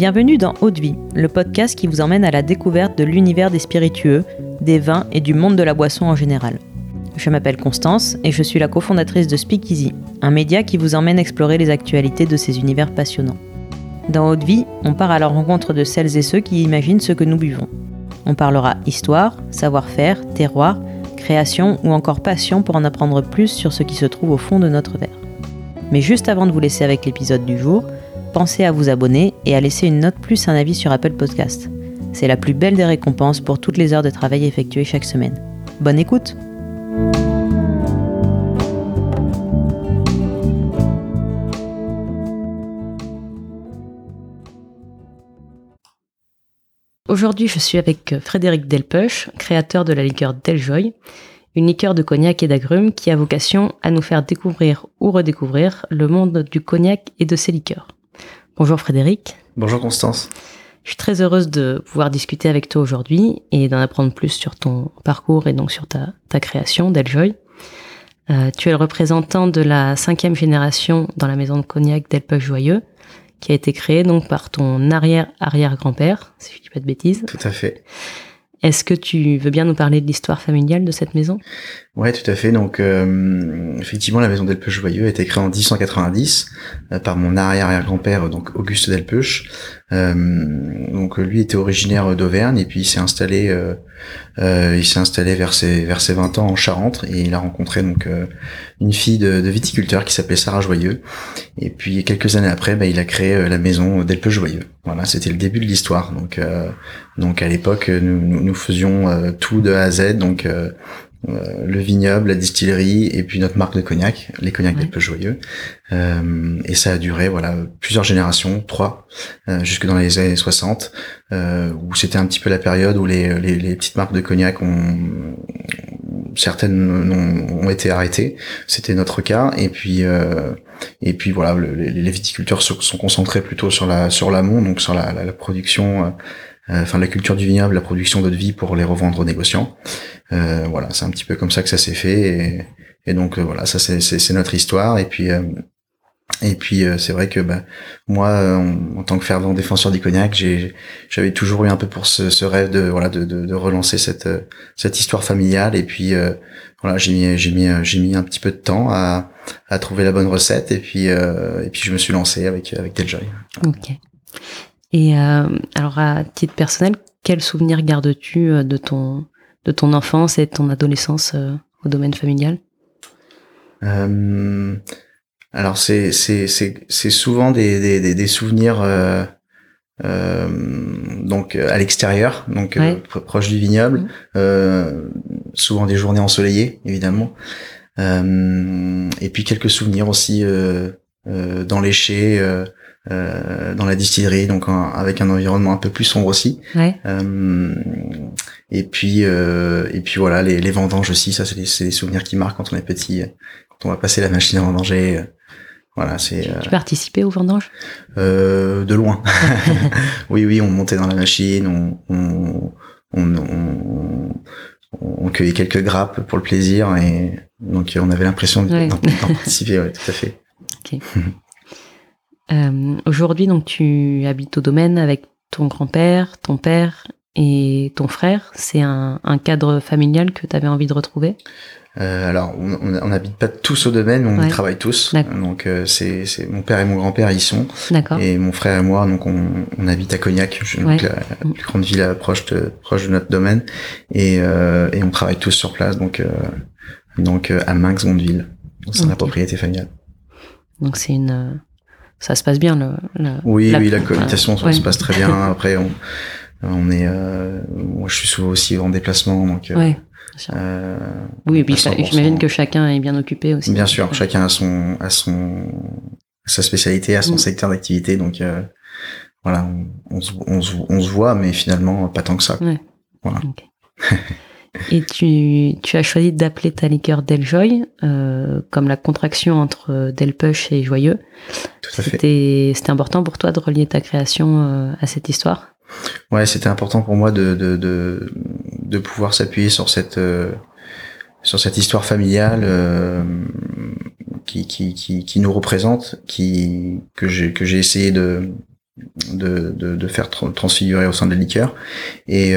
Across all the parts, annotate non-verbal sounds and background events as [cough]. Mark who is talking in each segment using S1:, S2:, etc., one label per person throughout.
S1: Bienvenue dans Haute Vie, le podcast qui vous emmène à la découverte de l'univers des spiritueux, des vins et du monde de la boisson en général. Je m'appelle Constance et je suis la cofondatrice de Speakeasy, un média qui vous emmène explorer les actualités de ces univers passionnants. Dans Haute Vie, on part à la rencontre de celles et ceux qui imaginent ce que nous buvons. On parlera histoire, savoir-faire, terroir, création ou encore passion pour en apprendre plus sur ce qui se trouve au fond de notre verre. Mais juste avant de vous laisser avec l'épisode du jour, pensez à vous abonner et à laisser une note plus un avis sur Apple Podcast. C'est la plus belle des récompenses pour toutes les heures de travail effectuées chaque semaine. Bonne écoute Aujourd'hui, je suis avec Frédéric Delpeuch, créateur de la liqueur Deljoy, une liqueur de cognac et d'agrumes qui a vocation à nous faire découvrir ou redécouvrir le monde du cognac et de ses liqueurs. Bonjour Frédéric.
S2: Bonjour Constance.
S1: Je suis très heureuse de pouvoir discuter avec toi aujourd'hui et d'en apprendre plus sur ton parcours et donc sur ta, ta création d'Eljoy. Euh, tu es le représentant de la cinquième génération dans la maison de cognac d'Elpeuch Joyeux, qui a été créée donc par ton arrière-arrière-grand-père, si je dis pas de bêtises.
S2: Tout à fait.
S1: Est-ce que tu veux bien nous parler de l'histoire familiale de cette maison?
S2: Ouais, tout à fait. Donc, euh, effectivement, la maison d'Elpeuch Joyeux a été créée en 1890 euh, par mon arrière-arrière-grand-père, donc Auguste Delpeuch. Euh, donc, lui était originaire d'Auvergne et puis il s'est installé, il s'est installé vers ses vers ses 20 ans en Charente et il a rencontré donc une fille de, viticulteur qui s'appelait Sarah Joyeux. Et puis quelques années après, bah, il a créé la maison d'Elpeuch Joyeux. Voilà, c'était le début de l'histoire. Donc, donc à l'époque, nous, nous, faisions tout de A à Z. Donc euh, le vignoble, la distillerie et puis notre marque de cognac, les cognacs ouais. peu joyeux. Euh, et ça a duré voilà plusieurs générations, trois, euh, jusque dans les années 60, euh, où c'était un petit peu la période où les, les, les petites marques de cognac ont certaines ont, ont été arrêtées. C'était notre cas. Et puis euh, et puis voilà, le, les, les, viticulteurs se sont concentrés plutôt sur la sur l'amont, donc sur la, la, la production euh, enfin la culture du vignoble, la production d'eau de vie pour les revendre aux négociants. Euh, voilà, c'est un petit peu comme ça que ça s'est fait. Et, et donc euh, voilà, ça c'est notre histoire. Et puis et puis c'est vrai que bah, moi, en, en, tant que fervent défenseur du cognac, j'avais toujours eu un peu pour ce, ce rêve de voilà de, de, de, relancer cette cette histoire familiale. Et puis voilà, j'ai mis j'ai mis j'ai mis un petit peu de temps à, à trouver la bonne recette. Et puis et puis je me suis lancé avec avec Deljoy.
S1: Ok. Et euh, alors à titre personnel, quel souvenir gardes-tu euh, de ton de ton enfance et de ton adolescence euh, au domaine familial
S2: euh, Alors c'est c'est c'est c'est souvent des des des, souvenirs euh, donc à l'extérieur, donc ouais. proche du vignoble, mmh. souvent des journées ensoleillées évidemment, et puis quelques souvenirs aussi dans les chais. Euh, dans la distillerie, donc avec un environnement un peu plus sombre aussi.
S1: Ouais.
S2: Euh, et puis euh, et puis voilà les, les vendanges aussi, ça c'est des, des, souvenirs qui marquent quand on est petit, quand on va passer la machine à vendanger. Euh, voilà, c'est.
S1: Tu participais aux vendanges?
S2: De loin. [laughs] oui, oui, on montait dans la machine, on on, on, on, on cueillait quelques grappes pour le plaisir et donc on avait l'impression d'en ouais. participer, ouais, tout à fait. [laughs]
S1: Okay. Euh, Aujourd'hui, donc, tu habites au domaine avec ton grand-père, ton père et ton frère. C'est un, un, cadre familial que tu avais envie de retrouver?
S2: Euh, alors, on n'habite pas tous au domaine, mais on ouais. y travaille tous. Donc, euh, c'est mon père et mon grand-père y sont. Et mon frère et moi, donc on, on habite à Cognac, ouais. la, la, plus grande ville proche de, proche de notre domaine, et, euh, et on travaille tous sur place, donc, donc à Minx, Mondeville. C'est okay. la propriété familiale.
S1: Donc c'est une ça se passe bien le, le
S2: oui la, oui la cohabitation ça ouais. se passe très bien [laughs] après on on est euh, moi je suis souvent aussi en déplacement donc
S1: euh, ouais, euh, oui et puis j'imagine que chacun est bien occupé aussi
S2: bien sûr ouais. chacun a son a son sa spécialité a son mm. secteur d'activité donc euh, voilà on, on, se, on, se, on, se, voit mais finalement pas tant que ça voilà
S1: okay. [laughs] Et tu, tu as choisi d'appeler ta liqueur Deljoy, euh, comme la contraction entre Delpush et Joyeux.
S2: Tout à fait.
S1: C'était important pour toi de relier ta création euh, à cette histoire?
S2: Ouais, c'était important pour moi de, de, de, de pouvoir s'appuyer sur cette, euh, sur cette histoire familiale euh, qui, qui, qui, qui, nous représente, qui, que j'ai, que j'ai essayé de, de, de, de faire transfigurer au sein de la liqueur. Et,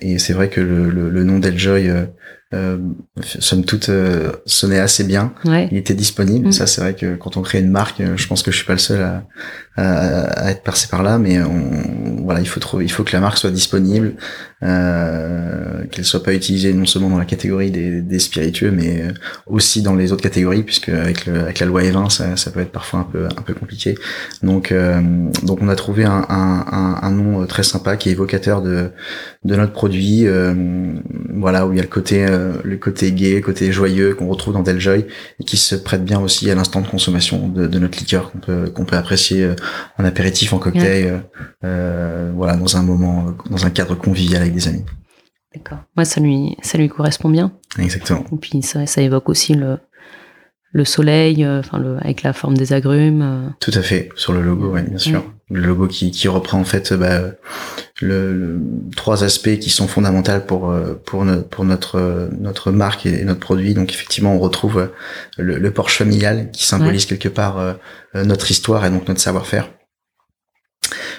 S2: et c'est vrai que le, le, le nom d'Eljoy euh, somme toute euh, sonnait assez bien. Il était disponible. Mm. Ça, c'est vrai que quand on crée une marque, euh, je pense que je suis pas le seul à, à, être passé par là, mais on, voilà, il faut trouver, il faut que la marque soit disponible, euh, qu'elle soit pas utilisée non seulement dans la catégorie des, des, spiritueux, mais aussi dans les autres catégories, puisque avec, le, avec la loi E20, ça, ça, peut être parfois un peu un peu compliqué. Donc euh, donc on a trouvé un, un, un, nom très sympa qui est évocateur de de notre produit, voilà où il y a le côté euh, le côté gay, le côté joyeux qu'on retrouve dans Deljoy et qui se prête bien aussi à l'instant de consommation de, de notre liqueur qu'on peut qu'on peut apprécier euh, en apéritif, en cocktail, euh, voilà dans un moment, dans un cadre convivial avec des amis.
S1: D'accord. Moi, ça lui ça lui correspond bien.
S2: Exactement.
S1: Et puis ça, ça évoque aussi le le soleil, euh, enfin le, avec la forme des agrumes. Euh.
S2: Tout à fait, sur le logo, oui, bien sûr. Le logo qui, qui reprend en fait bah, le, trois aspects qui sont fondamentaux pour euh, pour, pour notre notre marque et notre produit. Donc effectivement, on retrouve le, le Porsche familial qui symbolise quelque part notre histoire et donc notre savoir-faire.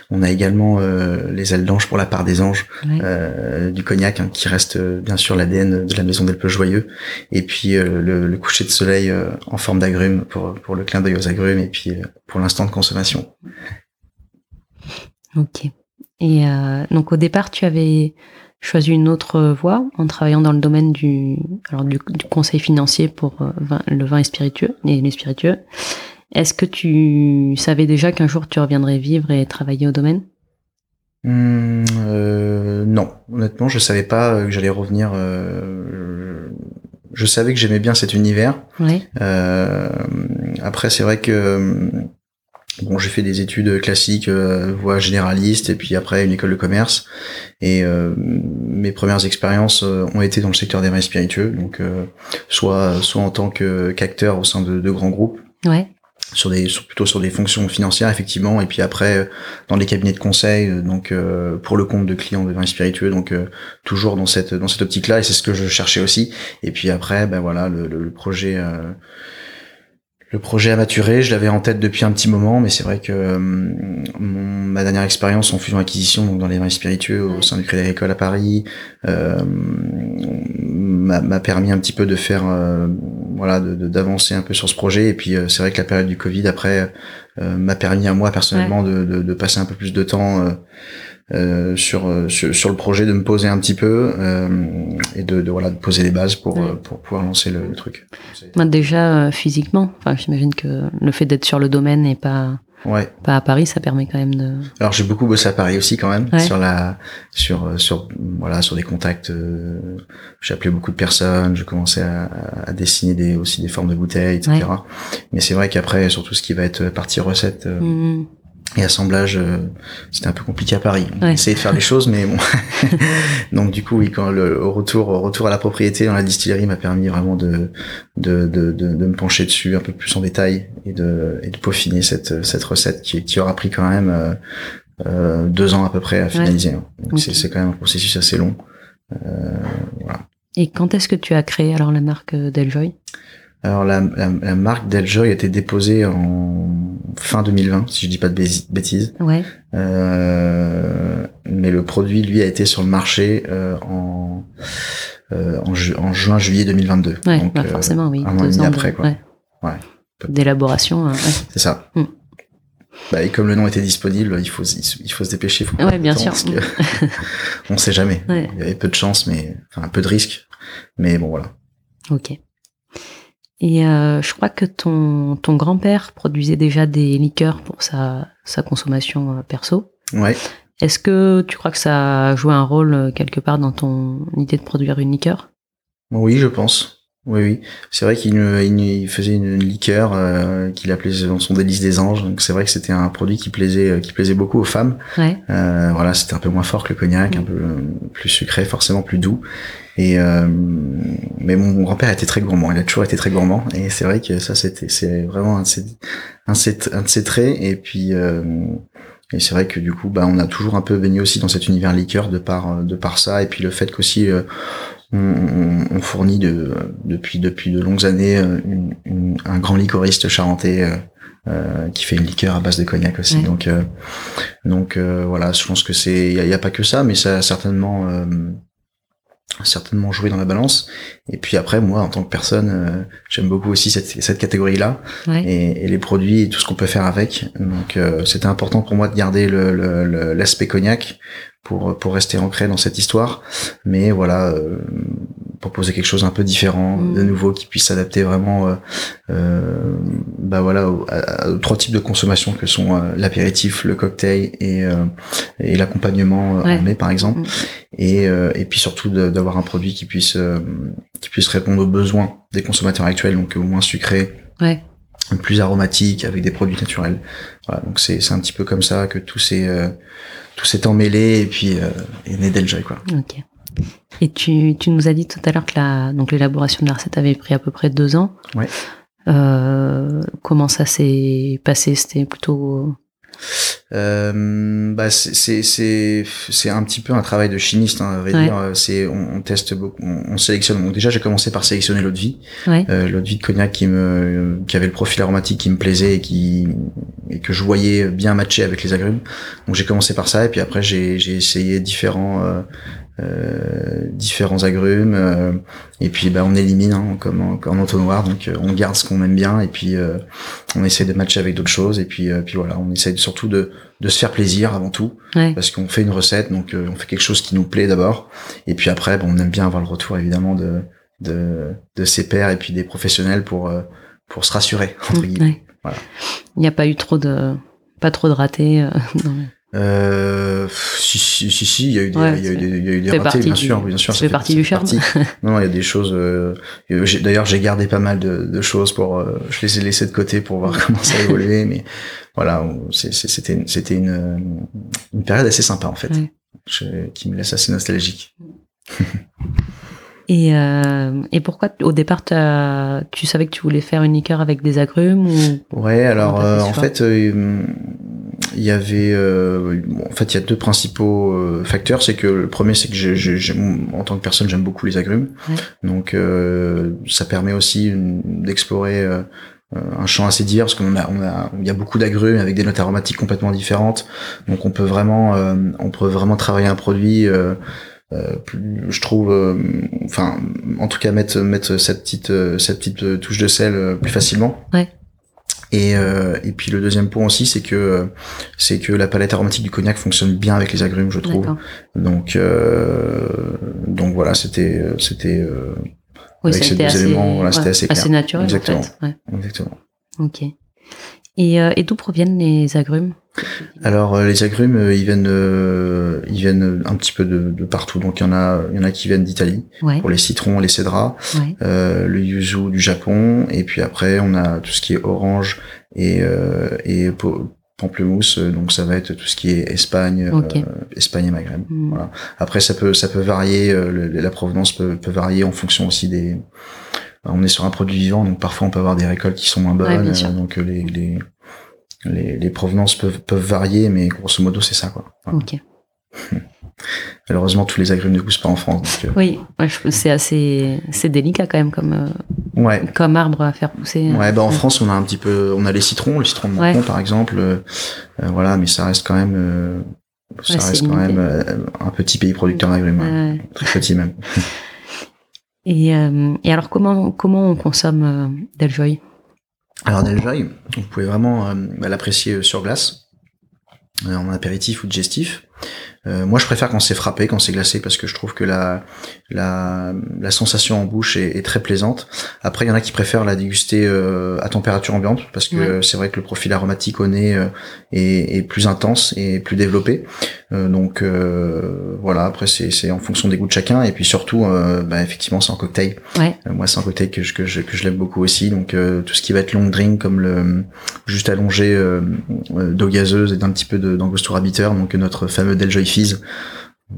S2: On a également euh, les ailes d'ange pour la part des anges, euh, du cognac, hein, qui reste euh, bien sûr l'ADN de la maison d'Elpe Joyeux, et puis le, coucher de soleil en forme d'agrumes pour, pour le clin d'œil aux agrumes, et puis pour l'instant de consommation.
S1: Ok. Et donc au départ, tu avais choisi une autre voie en travaillant dans le domaine du, alors du, conseil financier pour le vin et spiritueux, et les spiritueux. Est-ce que tu savais déjà qu'un jour tu reviendrais vivre et travailler au domaine?
S2: Mmh, euh, Non, honnêtement, je savais pas euh, que j'allais revenir. Euh, je savais que j'aimais bien cet univers. après, c'est vrai que bon, j'ai fait des études classiques, voie généraliste, et puis après une école de commerce. Et mes premières expériences ont été dans le secteur des vins spiritueux, donc soit soit en tant que qu'acteur au sein de, de grands groupes.
S1: Ouais.
S2: Sur des plutôt sur des fonctions financières effectivement. Et puis après euh, dans les cabinets de conseil euh, donc euh, pour le compte de clients de vins spiritueux. Donc toujours dans cette dans cette optique là et c'est ce que je cherchais aussi. Et puis après ben voilà le, le, projet le projet a maturé, je l'avais en tête depuis un petit moment, mais c'est vrai que ma dernière expérience en fusion acquisition, donc dans les vins spiritueux au sein du Crédit Agricole à Paris, euh, m'a permis un petit peu de faire voilà d'avancer un peu sur ce projet. Et puis euh, c'est vrai que la période du Covid après euh, m'a permis à moi personnellement de, de, de, passer un peu plus de temps euh, sur, sur, sur le projet de me poser un petit peu et de, de, voilà de poser les bases pour pour pouvoir lancer le, le truc.
S1: déjà physiquement, enfin j'imagine que le fait d'être sur le domaine et pas
S2: Ouais.
S1: Pas à Paris, ça permet quand même de.
S2: Alors j'ai beaucoup bossé à Paris aussi quand même sur la sur euh, sur voilà sur des contacts. Euh, j'ai appelé beaucoup de personnes. Je commençais à, à, dessiner des aussi des formes de bouteilles, etc. Mais c'est vrai qu'après surtout ce qui va être partie recette. Euh, mmh et assemblage euh, c'était un peu compliqué à Paris. On essayait de faire des choses mais bon. [laughs] Donc du coup oui quand le au retour au retour à la propriété dans la distillerie m'a permis vraiment de de, de de, de me pencher dessus un peu plus en détail et de et de peaufiner cette cette recette qui qui aura pris quand même euh, euh deux ans à peu près à finaliser. Donc c'est c'est quand même un processus assez long. Euh, voilà.
S1: et quand est-ce que tu as créé alors la marque Deljoy
S2: alors la, la, marque Deljoy a été déposée en fin 2020, si je dis pas de bêtises.
S1: Ouais.
S2: Euh, mais le produit, lui, a été sur le marché euh, en, euh, en, en juin-juillet 2022.
S1: Ouais, Donc, bah forcément, oui.
S2: Un an et demi après, quoi. Ouais. ouais.
S1: D'élaboration.
S2: C'est ça. Mm. Bah, et comme le nom était disponible, il faut il faut se dépêcher. Faut
S1: ouais, bien sûr. Parce que [laughs]
S2: on sait jamais. Il y avait peu de chance, mais enfin un peu de risque. Mais bon, voilà.
S1: Ok. Et euh, je crois que ton, ton grand-père produisait déjà des liqueurs pour sa, sa consommation euh, perso.
S2: Ouais.
S1: Est-ce que tu crois que ça a joué un rôle euh, quelque part dans ton idée de produire une liqueur?
S2: Oui, je pense. Oui, oui. C'est vrai qu'il il faisait une liqueur euh, qu'il appelait son délice des anges. Donc c'est vrai que c'était un produit qui plaisait, qui plaisait beaucoup aux femmes.
S1: Ouais.
S2: Euh, voilà, c'était un peu moins fort que le cognac, un peu plus sucré, forcément plus doux. Et euh, mais mon grand-père était très gourmand. Il a toujours été très gourmand. Et c'est vrai que ça, c'était, c'est vraiment un de ses, un, de ses traits. Et puis euh, et c'est vrai que du coup, bah, on a toujours un peu baigné aussi dans cet univers liqueur de par de par ça. Et puis le fait qu'aussi euh, on, fournit de, depuis depuis de longues années euh, un grand licoriste charentais qui fait une liqueur à base de cognac aussi. Donc, donc voilà, je pense que c'est, il n'y a, a, pas que ça, mais ça a certainement certainement jouer dans la balance. Et puis après, moi, en tant que personne, euh, j'aime beaucoup aussi cette, cette catégorie-là et, et, les produits et tout ce qu'on peut faire avec. Donc, euh, c'était important pour moi de garder l'aspect le, le, cognac pour pour rester ancré dans cette histoire. Mais voilà, euh, proposer quelque chose un peu différent, mm. de nouveau, qui puisse s'adapter vraiment, euh, euh, bah voilà, aux, trois types de consommation que sont euh, l'apéritif, le cocktail et, euh, et l'accompagnement en mai par exemple, mm. et, et puis surtout d'avoir un produit qui puisse qui puisse répondre aux besoins des consommateurs actuels, donc au moins sucré.
S1: Ouais
S2: plus aromatique avec des produits naturels. Voilà, donc c'est c'est un petit peu comme ça que tout s'est tout s'est emmêlé et puis euh, est né quoi.
S1: Ok. Et tu, tu nous as dit tout à l'heure que la, donc l'élaboration de la recette avait pris à peu près deux ans.
S2: Ouais.
S1: Euh, comment ça s'est passé? C'était plutôt
S2: euh, bah c'est c'est c'est un petit peu un travail de chimiste hein, à vrai dire c'est on, on, teste beaucoup on, sélectionne donc déjà j'ai commencé par sélectionner l'eau de vie
S1: ouais.
S2: euh, l'eau de vie de cognac qui me qui avait le profil aromatique qui me plaisait et qui et que je voyais bien matcher avec les agrumes donc j'ai commencé par ça et puis après j'ai j'ai essayé différents euh, euh, différents agrumes euh, et puis bah on élimine hein, comme en, en, entonnoir donc euh, on garde ce qu'on aime bien et puis on essaie de matcher avec d'autres choses et puis puis voilà on essaie surtout de de se faire plaisir avant tout parce qu'on fait une recette donc on fait quelque chose qui nous plaît d'abord et puis après bon, on aime bien avoir le retour évidemment de de de ses pairs et puis des professionnels pour pour se rassurer entre guillemets. voilà.
S1: Il n'y a pas eu trop de pas trop de ratés [laughs] dans
S2: euh, si, si, si, si, il y a eu des, il y a eu des, il y a eu des ratés, bien
S1: du,
S2: sûr, bien sûr.
S1: Ça fait, partie [laughs] du charme.
S2: non, il y a des choses. Euh, D'ailleurs, j'ai gardé pas mal de, de choses pour. Euh, je les ai laissées de côté pour voir [laughs] comment ça évoluait, mais voilà, c'était, c'était une, une période assez sympa en fait, je, qui me laisse assez nostalgique. [laughs]
S1: Et, euh, et pourquoi au départ tu savais que tu voulais faire une liqueur avec des agrumes ou
S2: Ouais, alors euh, en fait euh, il y avait euh, en fait il y a deux principaux euh, facteurs, c'est que le premier c'est que j'ai en tant que personne j'aime beaucoup les agrumes,
S1: ouais.
S2: donc ça permet aussi d'explorer un champ assez dire parce qu'on a on a il y a beaucoup d'agrumes avec des notes aromatiques complètement différentes donc on peut vraiment on peut vraiment travailler un produit euh, plus, je trouve, euh, enfin, en tout cas mettre mettre cette petite euh, cette petite touche de sel plus facilement.
S1: Ouais.
S2: Et, et puis le deuxième point aussi, c'est que c'est que la palette aromatique du cognac fonctionne bien avec les agrumes, je trouve. Donc donc voilà, c'était c'était
S1: oui, avec ces deux assez, éléments,
S2: voilà, c'était assez,
S1: assez naturel.
S2: Exactement.
S1: En fait. ouais.
S2: Exactement.
S1: Ok. Et, euh, et d'où proviennent les agrumes?
S2: Alors euh, les agrumes, euh, ils viennent, euh, ils viennent un petit peu de, de partout. Donc il y en a, il y en a qui viennent d'Italie
S1: ouais.
S2: pour les citrons, les cédras,
S1: ouais.
S2: le yuzu du Japon, et puis après on a tout ce qui est orange et et pamplemousse. Donc ça va être tout ce qui est Espagne,
S1: okay.
S2: Espagne et Maghreb.
S1: Mm.
S2: Voilà. Après ça peut, ça peut varier, la provenance peut, peut varier en fonction aussi des on est sur un produit vivant, donc parfois on peut avoir des récoltes qui sont moins bonnes,
S1: ouais,
S2: donc les, les, les, les, provenances peuvent, peuvent varier, mais grosso modo c'est ça quoi.
S1: Voilà. Ok. [laughs]
S2: Malheureusement, tous les agrumes ne poussent pas en France. Donc,
S1: euh... Oui, ouais, c'est assez, c'est délicat quand même comme, euh,
S2: ouais.
S1: comme arbre à faire pousser.
S2: Ouais, bah en France, on a un petit peu, on a les citrons, le citron de Menton par exemple, euh, voilà, mais ça reste quand même, euh, ça reste quand même euh, un petit pays producteur d'agrumes, très petit même. [laughs]
S1: Et, euh, et, alors comment comment on consomme euh, Deljoy
S2: Alors Deljoy, vous pouvez vraiment euh, l'apprécier sur glace, en apéritif ou digestif. Euh, moi, je préfère quand c'est frappé, quand c'est glacé, parce que je trouve que la la, la sensation en bouche est, est, très plaisante. Après, il y en a qui préfèrent la déguster euh, à température ambiante, parce que ouais. c'est vrai que le profil aromatique au nez euh, est, est, plus intense et plus développé. Euh, donc euh, voilà. Après, c'est en fonction des goûts de chacun, et puis surtout, bah, effectivement, c'est en cocktail.
S1: Ouais.
S2: moi, c'est un cocktail que je que je, que je l'aime beaucoup aussi. Donc tout ce qui va être long drink, comme le juste allongé d'eau gazeuse et d'un petit peu d'angostura bitter, donc notre fameux Deljoy Fizz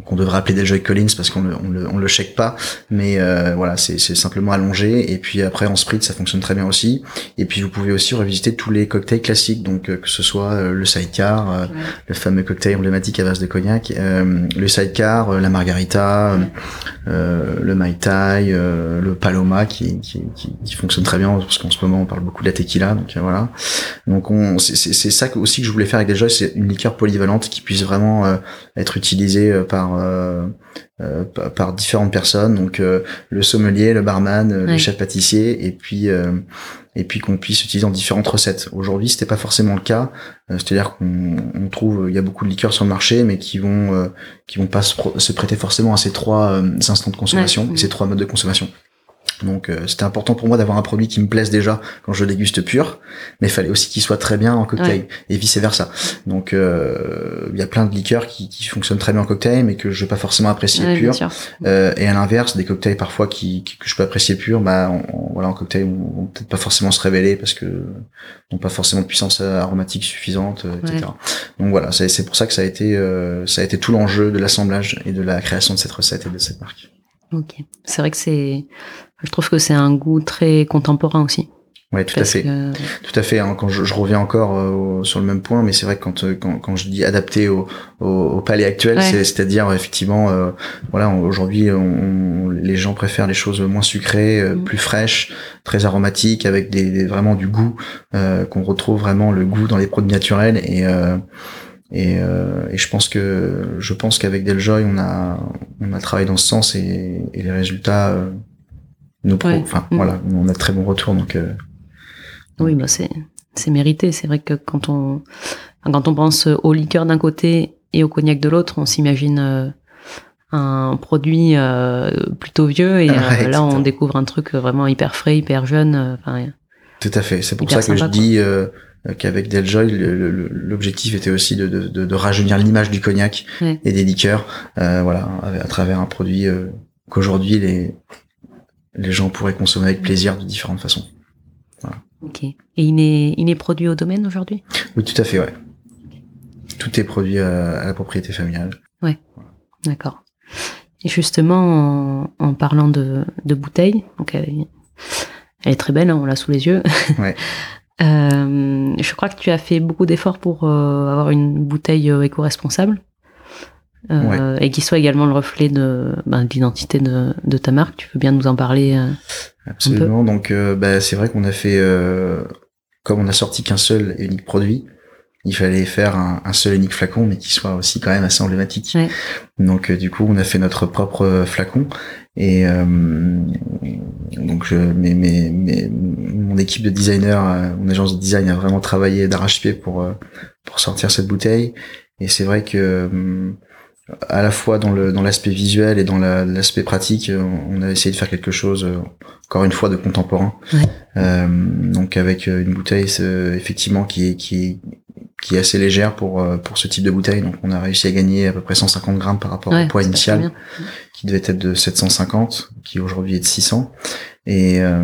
S2: qu'on devrait appeler Deljoy Collins parce qu'on le, on le, on le check pas, mais euh, voilà, c'est simplement allongé. Et puis après en spritz, ça fonctionne très bien aussi. Et puis vous pouvez aussi revisiter tous les cocktails classiques, donc euh, que ce soit euh, le sidecar, euh,
S1: ouais.
S2: le fameux cocktail emblématique à base de cognac, euh, le sidecar, la margarita, le Mai Tai, le Paloma qui, qui, qui, fonctionne très bien parce qu'en ce moment on parle beaucoup de la tequila, donc voilà. Donc on, c'est ça aussi que je voulais faire avec Deljoy, c'est une liqueur polyvalente qui puisse vraiment être utilisée par par différentes personnes, donc le sommelier, le barman, le chef pâtissier, et puis et puis qu'on puisse utiliser dans différentes recettes. Aujourd'hui, c'était pas forcément le cas, euh, c'est-à-dire qu'on trouve il y a beaucoup de liqueurs sur le marché, mais qui vont euh, qui vont pas se, prêter forcément à ces trois euh, instants de consommation, ces trois modes de consommation. Donc euh, c'était important pour moi d'avoir un produit qui me plaise déjà quand je déguste pur, mais il fallait aussi qu'il soit très bien en cocktail et vice versa. Donc euh, il y a plein de liqueurs qui, qui, fonctionnent très bien en cocktail, mais que je vais pas forcément apprécier pur. Euh, et à l'inverse, des cocktails parfois qui, que je peux apprécier pur, bah voilà en cocktail vont peut-être pas forcément se révéler parce que n'ont pas forcément de puissance aromatique suffisante, etc. Donc voilà, c'est pour ça que ça a été ça a été tout l'enjeu de l'assemblage et de la création de cette recette et de cette marque.
S1: Ok, c'est vrai que c'est je trouve que c'est un goût très contemporain aussi.
S2: Ouais, tout à fait. Tout à fait. Hein, quand je, je, reviens encore euh, sur le même point, mais c'est vrai que quand, euh, quand, quand je dis adapté au, au, au palais actuel, c'est-à-dire effectivement, euh, voilà, aujourd'hui, on, les gens préfèrent les choses moins sucrées, mm. plus fraîches, très aromatiques, avec des, vraiment du goût, qu'on retrouve vraiment le goût dans les produits naturels et et, et, je pense que je pense qu'avec Deljoy, on a on a travaillé dans ce sens et, et les résultats nous enfin mm. voilà, on a de très bons retours donc. Euh,
S1: oui, bah c'est c'est mérité. C'est vrai que quand on quand on pense au liqueur d'un côté et au cognac de l'autre, on s'imagine euh, un produit euh, plutôt vieux et [laughs] là on découvre un truc vraiment hyper frais, hyper jeune.
S2: Tout à fait. C'est pour ça que je dis qu'avec Deljoy, l'objectif était aussi de, de, de, rajeunir l'image du cognac et des liqueurs, voilà, à travers un produit qu'aujourd'hui les les gens pourraient consommer avec plaisir de différentes façons.
S1: Ok. Et il est, il est produit au domaine aujourd'hui?
S2: Oui, tout à fait, ouais. Tout est produit à, la propriété familiale.
S1: Ouais. D'accord. Et justement, en, parlant de, de bouteilles, donc elle, est très belle, hein, on l'a sous les yeux. [laughs] Ouais. euh, je crois que tu as fait beaucoup d'efforts pour euh, avoir une bouteille euh, éco-responsable. Euh, et qui soit également le reflet de, ben, l'identité de, de, ta marque. Tu veux bien nous en parler euh,
S2: Absolument. Donc, euh, bah, c'est vrai qu'on a fait, comme on a sorti qu'un seul et unique produit, il fallait faire un, un, seul et unique flacon, mais qui soit aussi quand même assez emblématique. Ouais. Donc, du coup, on a fait notre propre flacon. Et donc, je, mes, mes, mes, mon équipe de designers, mon agence de design a vraiment travaillé d'arrache-pied pour pour sortir cette bouteille. Et c'est vrai que à la fois dans le dans l'aspect visuel et dans l'aspect pratique, euh, on a essayé de faire quelque chose euh, encore une fois de contemporain. Euh, donc avec euh, une bouteille effectivement qui est qui est qui est assez légère pour pour ce type de bouteille. Donc on a réussi à gagner à peu près 150 grammes par rapport au poids initial qui devait être de 750, qui aujourd'hui est de 600. Et, euh,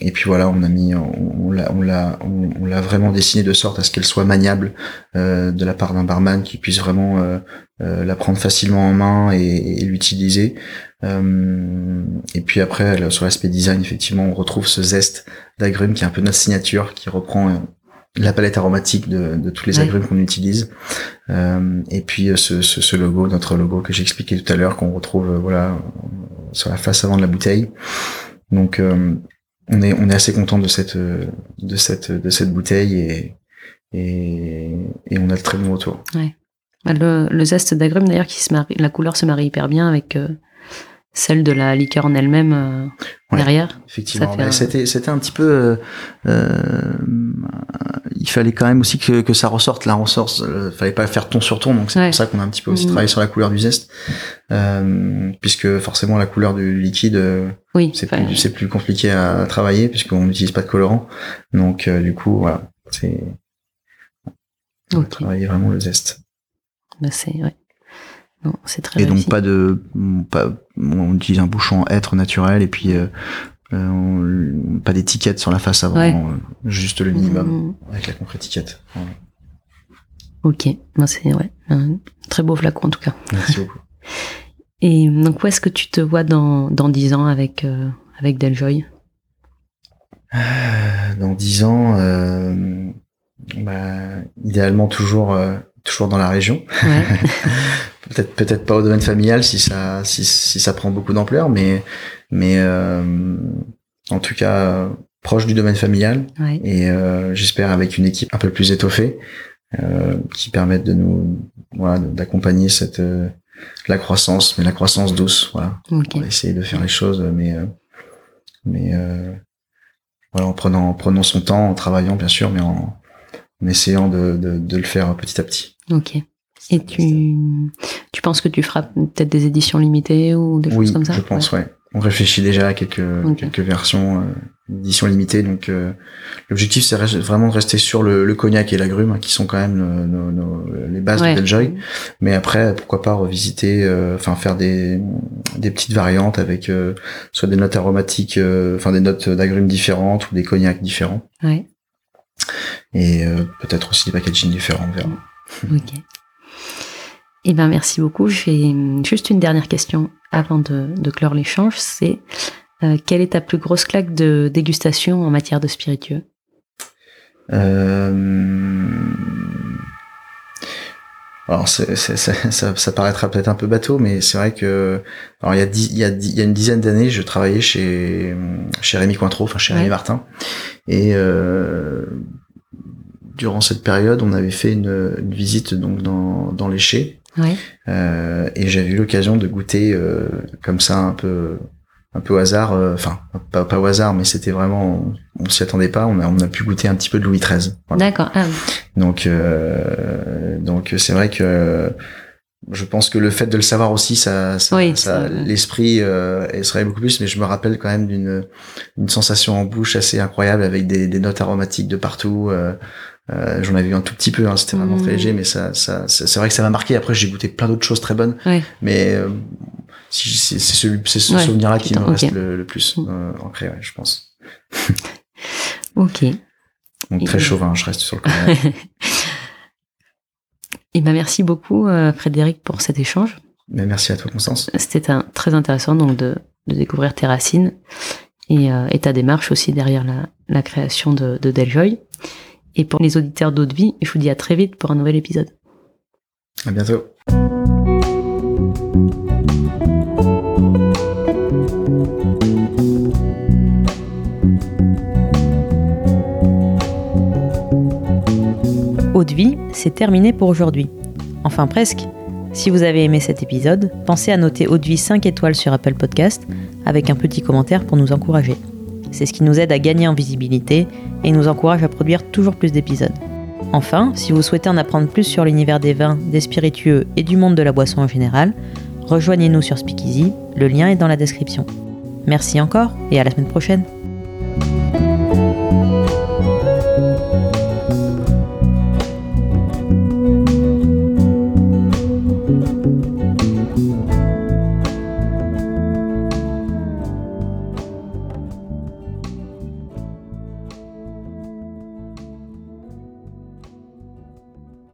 S2: et puis voilà, on a mis, on, l'a, on l'a, on, l'a vraiment dessiné de sorte à ce qu'elle soit maniable euh, de la part d'un barman qui puisse vraiment euh, euh la prendre facilement en main et, l'utiliser. Euh, et puis après, sur l'aspect design, effectivement, on retrouve ce zeste d'agrumes qui est un peu notre signature, qui reprend la palette aromatique de, de tous les agrumes qu'on utilise. Euh, et puis euh, ce, ce, ce, logo, notre logo que j'ai expliqué tout à l'heure, qu'on retrouve euh, voilà sur la face avant de la bouteille. Donc on est on est assez content de cette de cette de cette bouteille et et, et on a de très bons retours.
S1: Ouais. Bah, le, le zeste d'agrumes d'ailleurs qui se marie, la couleur se marie hyper bien avec celle de la liqueur en elle-même euh, derrière.
S2: Effectivement, c'était c'était un petit peu, euh, euh, il fallait quand même aussi que, que ça ressorte. La ressorte, euh, fallait pas faire ton sur ton, donc c'est pour ça qu'on a un petit peu aussi mm. travaillé sur la couleur du zeste, puisque forcément la couleur du liquide, oui, c'est plus c'est plus compliqué à travailler puisqu'on n'utilise pas de colorant. Donc du coup, voilà, c'est okay. travailler vraiment le zeste.
S1: Bah c'est ouais c'est
S2: très Et donc pas de, pas, on utilise un bouchon être naturel et puis euh, euh pas d'étiquette sur la face avant, euh, juste le minimum mm. avec la concrétiquette.
S1: Ok, c'est ouais, un très beau flacon en tout cas.
S2: Merci beaucoup. [laughs]
S1: Et donc où est-ce que tu te vois dans dans dix ans avec avec Deljoy?
S2: Dans dix ans, bah, idéalement toujours toujours dans la région. Ouais. [laughs] peut-être peut-être pas au domaine familial si ça si, si ça prend beaucoup d'ampleur, mais mais euh, en tout cas proche du domaine familial. Et euh, j'espère avec une équipe un peu plus étoffée euh, qui permettent de nous voilà d'accompagner cette la croissance mais la croissance douce voilà. On va essayer de faire les choses mais mais voilà en prenant en prenant son temps en travaillant bien sûr mais en, en essayant de, de, de le faire petit à petit.
S1: Ok et tu, tu penses que tu feras peut-être des éditions limitées ou des choses comme ça
S2: je pense, ouais. On réfléchit déjà à quelques, quelques versions euh, d'éditions limitées. Donc, euh, l'objectif, c'est vraiment de rester sur le, le, cognac et l'agrume, hein, qui sont quand même les bases de Belljoy. Mais après, pourquoi pas revisiter, euh, enfin faire des, des petites variantes avec euh, soit des notes aromatiques, enfin des notes d'agrumes différentes ou des cognacs différents.
S1: Ouais.
S2: Et peut-être aussi des packaging différents, on verra.
S1: Ok. Eh ben merci beaucoup. J'ai juste une dernière question avant de, clore l'échange. C'est euh, quelle est ta plus grosse claque de dégustation en matière de spiritueux?
S2: Euh... Alors ça, ça, paraîtra peut-être un peu bateau, mais c'est vrai que alors il y a, il y a, il y a une dizaine d'années, je travaillais chez chez Rémi Cointreau, enfin chez Rémi Martin, et euh, durant cette période, on avait fait une, une visite donc dans dans les chais euh, et j'avais eu l'occasion de goûter euh, comme ça un peu un peu au hasard, euh, enfin pas, pas, au hasard, mais c'était vraiment, on, s'y attendait pas. On a on a pu goûter un petit peu de Louis XIII.
S1: D'accord. Ah
S2: donc donc c'est vrai que je pense que le fait de le savoir aussi, ça, ça, ça l'esprit euh, serait beaucoup plus. Mais je me rappelle quand même d'une une sensation en bouche assez incroyable avec des, des notes aromatiques de partout. Euh, euh, J'en avais eu un tout petit peu, hein, c'était vraiment très mmh. léger, mais ça, ça, c'est vrai que ça m'a marqué. Après, j'ai goûté plein d'autres choses très bonnes, mais euh, c'est ce, ce souvenir-là qui me reste le, plus mmh. euh, ancré, ouais, je pense. [laughs]
S1: ok.
S2: Donc très chauvin, je reste sur le côté. [laughs]
S1: Et ben merci beaucoup euh, Frédéric pour cet échange.
S2: Mais merci à toi Constance.
S1: C'était très intéressant donc de, de, découvrir tes racines et, euh, et, ta démarche aussi derrière la, la création de, de Deljoy. Et pour les auditeurs d'eau de vie, je vous dis à très vite pour un nouvel épisode.
S2: À bientôt.
S1: Eau de vie, c'est terminé pour aujourd'hui. Enfin presque. Si vous avez aimé cet épisode, pensez à noter Eau de vie 5 étoiles sur Apple Podcast avec un petit commentaire pour nous encourager. C'est ce qui nous aide à gagner en visibilité et nous encourage à produire toujours plus d'épisodes. Enfin, si vous souhaitez en apprendre plus sur l'univers des vins, des spiritueux et du monde de la boisson en général, rejoignez-nous sur Speakeasy, le lien est dans la description. Merci encore et à la semaine prochaine.